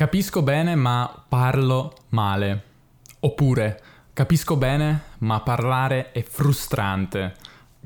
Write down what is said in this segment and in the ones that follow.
Capisco bene ma parlo male. Oppure capisco bene ma parlare è frustrante.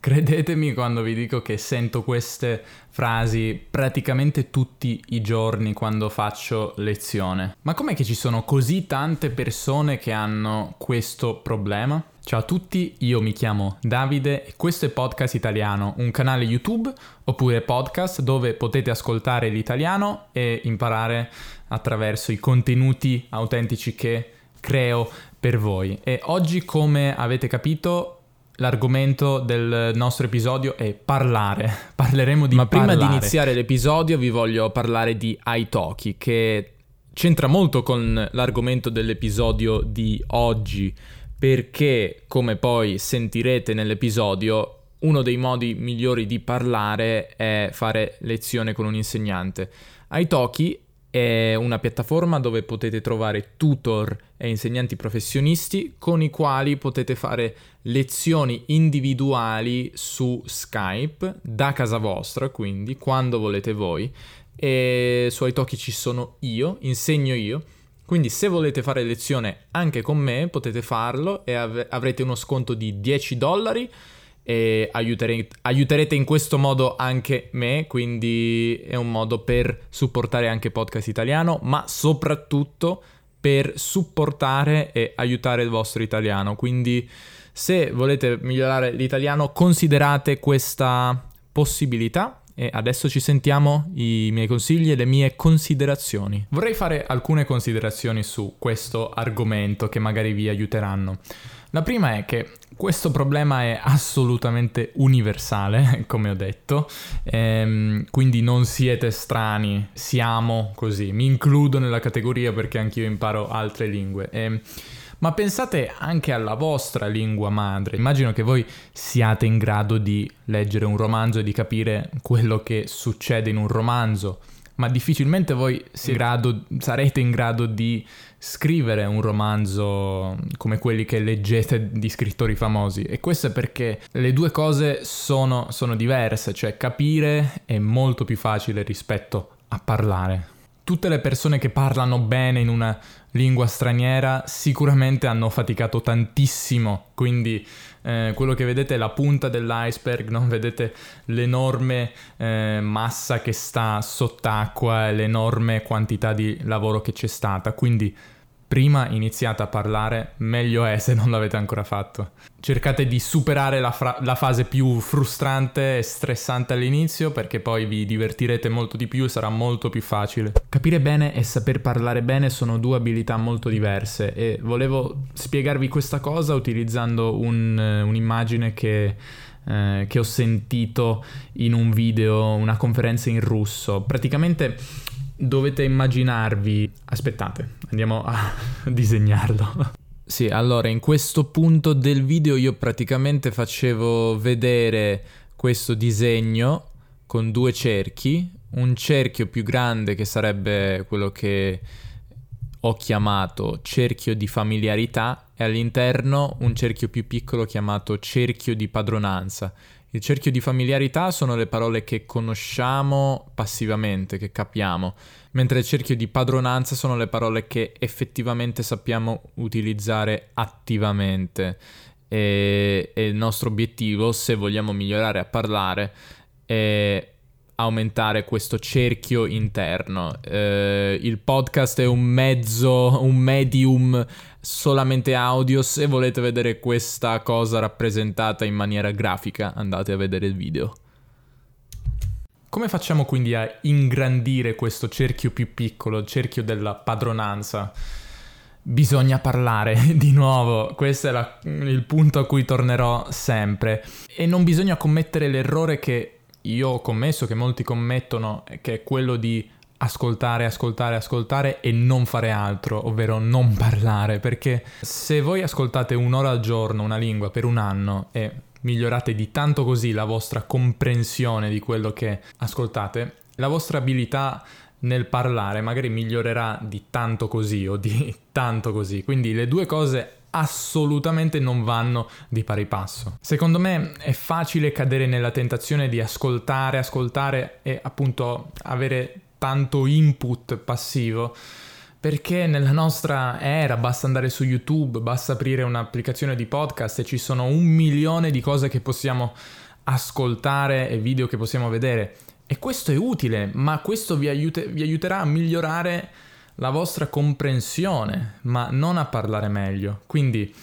Credetemi quando vi dico che sento queste frasi praticamente tutti i giorni quando faccio lezione. Ma com'è che ci sono così tante persone che hanno questo problema? Ciao a tutti, io mi chiamo Davide e questo è Podcast Italiano, un canale YouTube oppure podcast dove potete ascoltare l'italiano e imparare attraverso i contenuti autentici che creo per voi. E oggi, come avete capito, l'argomento del nostro episodio è parlare. Parleremo di Ma prima parlare. di iniziare l'episodio vi voglio parlare di Italki che c'entra molto con l'argomento dell'episodio di oggi perché, come poi sentirete nell'episodio, uno dei modi migliori di parlare è fare lezione con un insegnante. Italki è una piattaforma dove potete trovare tutor e insegnanti professionisti con i quali potete fare lezioni individuali su Skype da casa vostra, quindi quando volete voi. E su Italki ci sono io, insegno io quindi se volete fare lezione anche con me potete farlo e av- avrete uno sconto di 10 dollari e aiutere- aiuterete in questo modo anche me, quindi è un modo per supportare anche podcast italiano, ma soprattutto per supportare e aiutare il vostro italiano. Quindi se volete migliorare l'italiano considerate questa possibilità e adesso ci sentiamo i miei consigli e le mie considerazioni. Vorrei fare alcune considerazioni su questo argomento che magari vi aiuteranno. La prima è che questo problema è assolutamente universale, come ho detto, ehm, quindi non siete strani, siamo così. Mi includo nella categoria perché anch'io imparo altre lingue. Ehm, ma pensate anche alla vostra lingua madre. Immagino che voi siate in grado di leggere un romanzo e di capire quello che succede in un romanzo, ma difficilmente voi in grado, sarete in grado di scrivere un romanzo come quelli che leggete di scrittori famosi. E questo è perché le due cose sono, sono diverse, cioè capire è molto più facile rispetto a parlare tutte le persone che parlano bene in una lingua straniera sicuramente hanno faticato tantissimo, quindi eh, quello che vedete è la punta dell'iceberg, non vedete l'enorme eh, massa che sta sott'acqua e l'enorme quantità di lavoro che c'è stata, quindi prima iniziate a parlare, meglio è se non l'avete ancora fatto. Cercate di superare la, fra- la, fase più frustrante e stressante all'inizio perché poi vi divertirete molto di più e sarà molto più facile. Capire bene e saper parlare bene sono due abilità molto diverse e volevo spiegarvi questa cosa utilizzando un, un'immagine che... Eh, che ho sentito in un video, una conferenza in russo. Praticamente dovete immaginarvi... Aspettate, andiamo a disegnarlo. Sì, allora in questo punto del video io praticamente facevo vedere questo disegno con due cerchi, un cerchio più grande che sarebbe quello che ho chiamato cerchio di familiarità e all'interno un cerchio più piccolo chiamato cerchio di padronanza. Il cerchio di familiarità sono le parole che conosciamo passivamente, che capiamo, mentre il cerchio di padronanza sono le parole che effettivamente sappiamo utilizzare attivamente. E, e il nostro obiettivo, se vogliamo migliorare a parlare, è aumentare questo cerchio interno. Eh, il podcast è un mezzo, un medium solamente audio. Se volete vedere questa cosa rappresentata in maniera grafica, andate a vedere il video. Come facciamo quindi a ingrandire questo cerchio più piccolo, il cerchio della padronanza? Bisogna parlare di nuovo, questo è la, il punto a cui tornerò sempre. E non bisogna commettere l'errore che io ho commesso, che molti commettono, che è quello di ascoltare, ascoltare, ascoltare e non fare altro, ovvero non parlare, perché se voi ascoltate un'ora al giorno una lingua per un anno e migliorate di tanto così la vostra comprensione di quello che ascoltate, la vostra abilità nel parlare magari migliorerà di tanto così o di tanto così. Quindi le due cose assolutamente non vanno di pari passo. Secondo me è facile cadere nella tentazione di ascoltare, ascoltare e appunto avere tanto input passivo perché nella nostra era basta andare su YouTube, basta aprire un'applicazione di podcast e ci sono un milione di cose che possiamo ascoltare e video che possiamo vedere. E questo è utile, ma questo vi, aiute, vi aiuterà a migliorare la vostra comprensione, ma non a parlare meglio. Quindi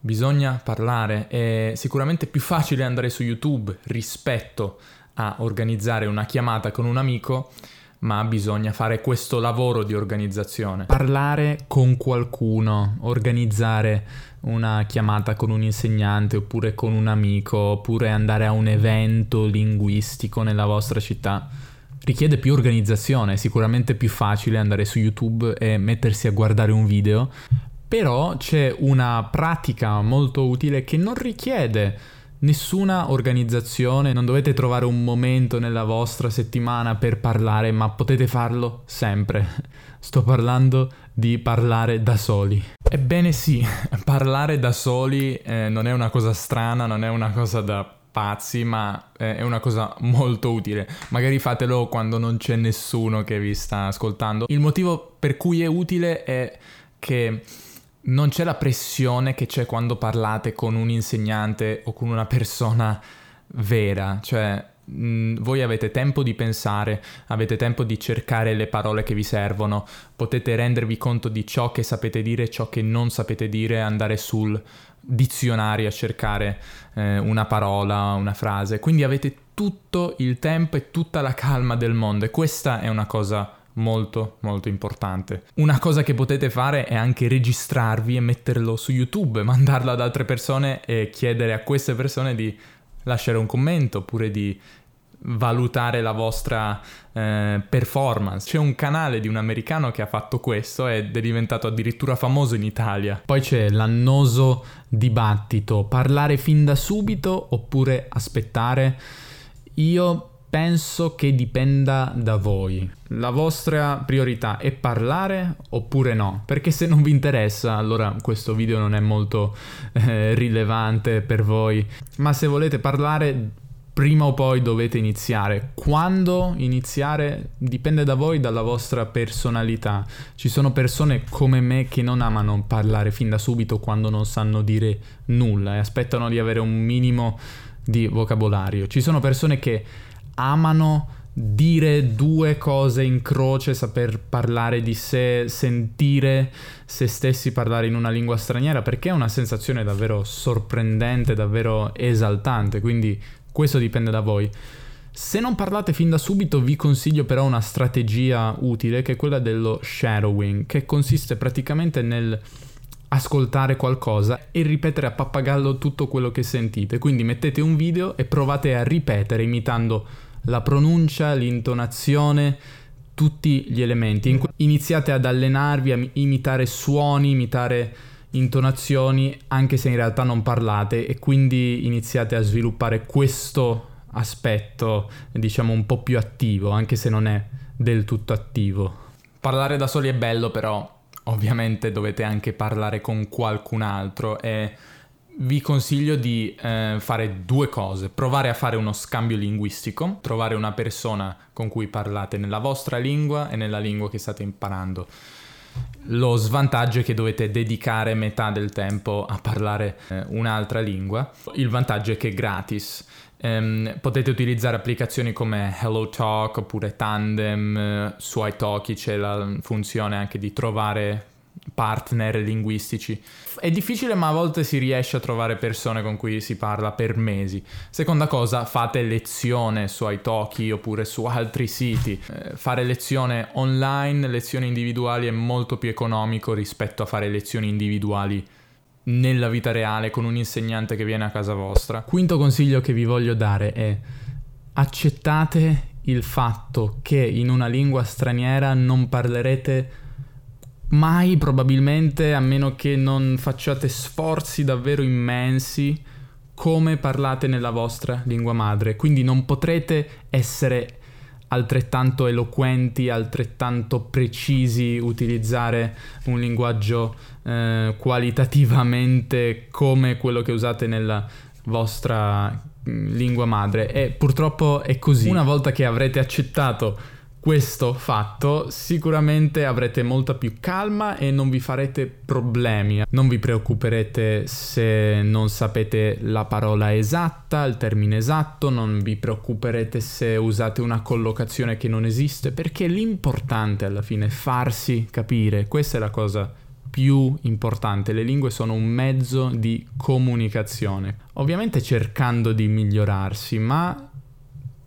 bisogna parlare, è sicuramente più facile andare su YouTube rispetto a organizzare una chiamata con un amico ma bisogna fare questo lavoro di organizzazione. Parlare con qualcuno, organizzare una chiamata con un insegnante oppure con un amico, oppure andare a un evento linguistico nella vostra città. Richiede più organizzazione, è sicuramente più facile andare su YouTube e mettersi a guardare un video, però c'è una pratica molto utile che non richiede nessuna organizzazione, non dovete trovare un momento nella vostra settimana per parlare, ma potete farlo sempre. Sto parlando di parlare da soli. Ebbene sì, parlare da soli eh, non è una cosa strana, non è una cosa da pazzi, ma eh, è una cosa molto utile. Magari fatelo quando non c'è nessuno che vi sta ascoltando. Il motivo per cui è utile è che non c'è la pressione che c'è quando parlate con un insegnante o con una persona vera, cioè mh, voi avete tempo di pensare, avete tempo di cercare le parole che vi servono, potete rendervi conto di ciò che sapete dire, ciò che non sapete dire, andare sul dizionario a cercare eh, una parola, una frase, quindi avete tutto il tempo e tutta la calma del mondo e questa è una cosa molto molto importante. Una cosa che potete fare è anche registrarvi e metterlo su YouTube, mandarlo ad altre persone e chiedere a queste persone di lasciare un commento oppure di valutare la vostra eh, performance. C'è un canale di un americano che ha fatto questo ed è diventato addirittura famoso in Italia. Poi c'è l'annoso dibattito, parlare fin da subito oppure aspettare. Io penso che dipenda da voi. La vostra priorità è parlare oppure no? Perché se non vi interessa, allora questo video non è molto eh, rilevante per voi. Ma se volete parlare, prima o poi dovete iniziare. Quando iniziare dipende da voi, dalla vostra personalità. Ci sono persone come me che non amano parlare fin da subito quando non sanno dire nulla e aspettano di avere un minimo di vocabolario. Ci sono persone che amano dire due cose in croce, saper parlare di sé, sentire se stessi parlare in una lingua straniera, perché è una sensazione davvero sorprendente, davvero esaltante, quindi questo dipende da voi. Se non parlate fin da subito vi consiglio però una strategia utile che è quella dello shadowing, che consiste praticamente nel ascoltare qualcosa e ripetere a pappagallo tutto quello che sentite. Quindi mettete un video e provate a ripetere imitando la pronuncia, l'intonazione, tutti gli elementi. Iniziate ad allenarvi a imitare suoni, imitare intonazioni, anche se in realtà non parlate e quindi iniziate a sviluppare questo aspetto, diciamo un po' più attivo, anche se non è del tutto attivo. Parlare da soli è bello, però ovviamente dovete anche parlare con qualcun altro e vi consiglio di eh, fare due cose. Provare a fare uno scambio linguistico, trovare una persona con cui parlate nella vostra lingua e nella lingua che state imparando. Lo svantaggio è che dovete dedicare metà del tempo a parlare eh, un'altra lingua. Il vantaggio è che è gratis. Um, potete utilizzare applicazioni come HelloTalk oppure Tandem, uh, su iTalki c'è la funzione anche di trovare partner linguistici. È difficile ma a volte si riesce a trovare persone con cui si parla per mesi. Seconda cosa, fate lezione su Italki oppure su altri siti. Eh, fare lezione online, lezioni individuali è molto più economico rispetto a fare lezioni individuali nella vita reale con un insegnante che viene a casa vostra. Quinto consiglio che vi voglio dare è accettate il fatto che in una lingua straniera non parlerete mai probabilmente, a meno che non facciate sforzi davvero immensi, come parlate nella vostra lingua madre. Quindi non potrete essere altrettanto eloquenti, altrettanto precisi, utilizzare un linguaggio eh, qualitativamente come quello che usate nella vostra mm, lingua madre. E purtroppo è così. Una volta che avrete accettato questo fatto sicuramente avrete molta più calma e non vi farete problemi. Non vi preoccuperete se non sapete la parola esatta, il termine esatto, non vi preoccuperete se usate una collocazione che non esiste, perché l'importante alla fine è farsi capire. Questa è la cosa più importante. Le lingue sono un mezzo di comunicazione. Ovviamente cercando di migliorarsi, ma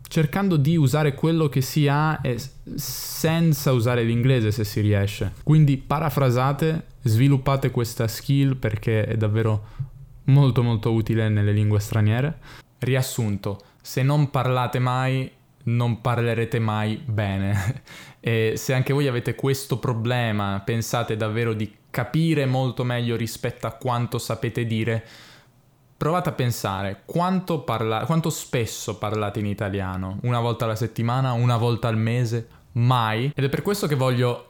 cercando di usare quello che si ha e senza usare l'inglese se si riesce. Quindi parafrasate, sviluppate questa skill perché è davvero molto molto utile nelle lingue straniere. Riassunto, se non parlate mai non parlerete mai bene e se anche voi avete questo problema, pensate davvero di capire molto meglio rispetto a quanto sapete dire, Provate a pensare quanto, parla- quanto spesso parlate in italiano, una volta alla settimana, una volta al mese, mai. Ed è per questo che voglio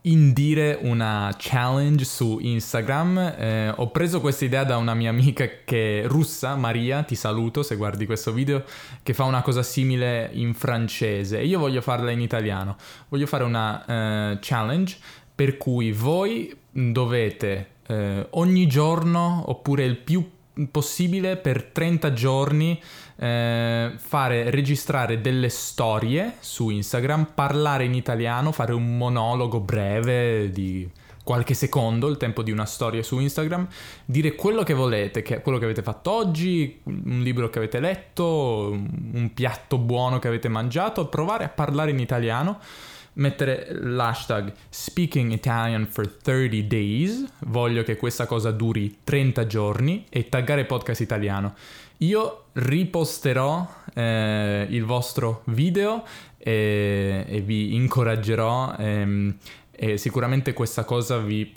indire una challenge su Instagram. Eh, ho preso questa idea da una mia amica che è russa, Maria, ti saluto se guardi questo video, che fa una cosa simile in francese e io voglio farla in italiano. Voglio fare una eh, challenge per cui voi dovete eh, ogni giorno oppure il più possibile per 30 giorni eh, fare registrare delle storie su Instagram, parlare in italiano, fare un monologo breve di qualche secondo, il tempo di una storia su Instagram, dire quello che volete, che quello che avete fatto oggi, un libro che avete letto, un piatto buono che avete mangiato, provare a parlare in italiano mettere l'hashtag Speaking Italian for 30 days, voglio che questa cosa duri 30 giorni e taggare podcast italiano. Io riposterò eh, il vostro video e, e vi incoraggerò ehm, e sicuramente questa cosa vi,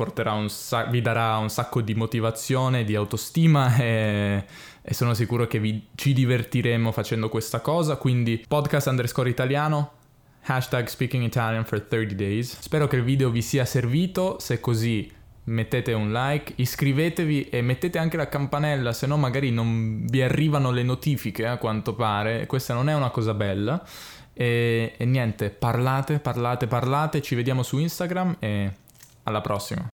sa- vi darà un sacco di motivazione, di autostima e, e sono sicuro che vi, ci divertiremo facendo questa cosa. Quindi podcast underscore italiano, hashtag speaking Italian for 30 days. Spero che il video vi sia servito, se così mettete un like, iscrivetevi e mettete anche la campanella, se no magari non vi arrivano le notifiche a quanto pare, questa non è una cosa bella. E, e niente, parlate, parlate, parlate, ci vediamo su Instagram e alla prossima.